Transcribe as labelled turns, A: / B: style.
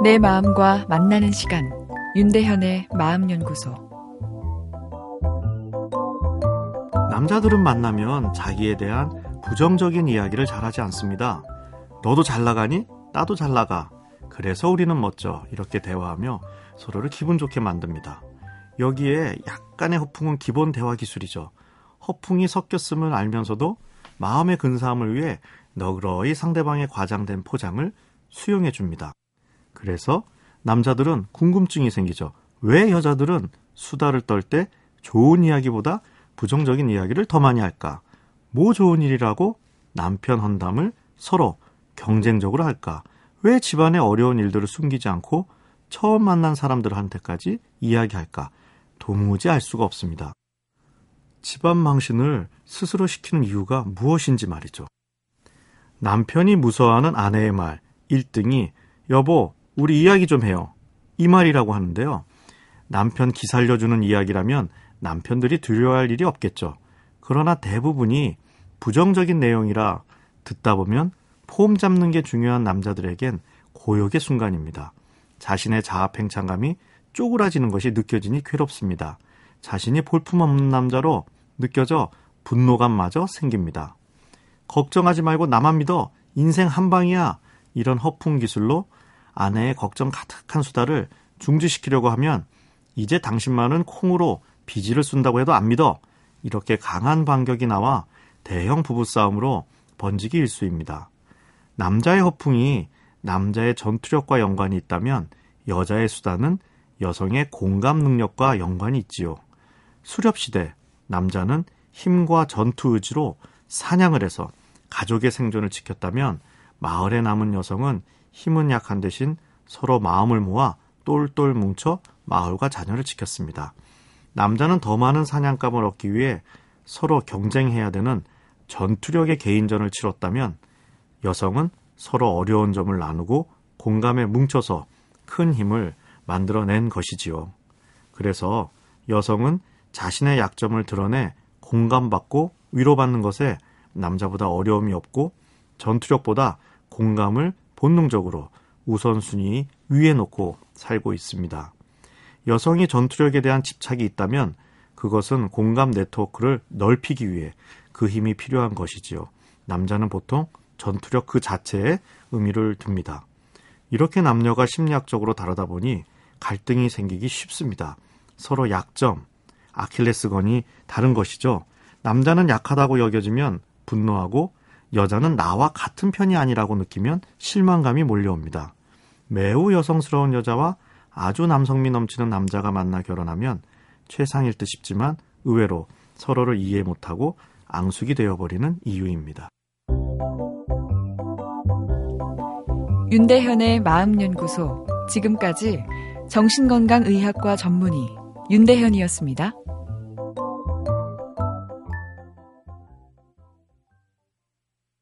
A: 내 마음과 만나는 시간 윤대현의 마음연구소
B: 남자들은 만나면 자기에 대한 부정적인 이야기를 잘하지 않습니다. 너도 잘 나가니? 나도 잘 나가. 그래서 우리는 멋져. 이렇게 대화하며 서로를 기분 좋게 만듭니다. 여기에 약간의 허풍은 기본 대화 기술이죠. 허풍이 섞였음을 알면서도 마음의 근사함을 위해 너그러이 상대방의 과장된 포장을 수용해 줍니다. 그래서 남자들은 궁금증이 생기죠. 왜 여자들은 수다를 떨 때 좋은 이야기보다 부정적인 이야기를 더 많이 할까? 뭐 좋은 일이라고 남편 헌담을 서로 경쟁적으로 할까? 왜 집안의 어려운 일들을 숨기지 않고 처음 만난 사람들한테까지 이야기할까? 도무지 알 수가 없습니다. 집안 망신을 스스로 시키는 이유가 무엇인지 말이죠. 남편이 무서워하는 아내의 말 1등이 여보, 우리 이야기 좀 해요. 이 말이라고 하는데요. 남편 기살려주는 이야기라면 남편들이 두려워할 일이 없겠죠. 그러나 대부분이 부정적인 내용이라 듣다 보면 폼 잡는 게 중요한 남자들에겐 고역의 순간입니다. 자신의 자아팽창감이 쪼그라지는 것이 느껴지니 괴롭습니다. 자신이 볼품없는 남자로 느껴져 분노감마저 생깁니다. 걱정하지 말고 나만 믿어. 인생 한 방이야. 이런 허풍 기술로 아내의 걱정 가득한 수다를 중지시키려고 하면 이제 당신만은 콩으로 비지를 쓴다고 해도 안 믿어. 이렇게 강한 반격이 나와 대형 부부싸움으로 번지기 일수입니다. 남자의 허풍이 남자의 전투력과 연관이 있다면 여자의 수다는 여성의 공감 능력과 연관이 있지요. 수렵시대 남자는 힘과 전투 의지로 사냥을 해서 가족의 생존을 지켰다면 마을에 남은 여성은 힘은 약한 대신 서로 마음을 모아 똘똘 뭉쳐 마을과 자녀를 지켰습니다. 남자는 더 많은 사냥감을 얻기 위해 서로 경쟁해야 되는 전투력의 개인전을 치렀다면 여성은 서로 어려운 점을 나누고 공감에 뭉쳐서 큰 힘을 만들어낸 것이지요. 그래서 여성은 자신의 약점을 드러내 공감받고 위로받는 것에 남자보다 어려움이 없고 전투력보다 공감을 본능적으로 우선순위 위에 놓고 살고 있습니다. 여성이 전투력에 대한 집착이 있다면 그것은 공감 네트워크를 넓히기 위해 그 힘이 필요한 것이지요. 남자는 보통 전투력 그 자체에 의미를 둡니다. 이렇게 남녀가 심리학적으로 다르다 보니 갈등이 생기기 쉽습니다. 서로 약점, 아킬레스건이 다른 것이죠. 남자는 약하다고 여겨지면 분노하고 여자는 나와 같은 편이 아니라고 느끼면 실망감이 몰려옵니다. 매우 여성스러운 여자와 아주 남성미 넘치는 남자가 만나 결혼하면 최상일 듯 싶지만 의외로 서로를 이해 못하고 앙숙이 되어버리는 이유입니다.
A: 윤대현의 마음연구소 지금까지 정신건강의학과 전문의 윤대현이었습니다.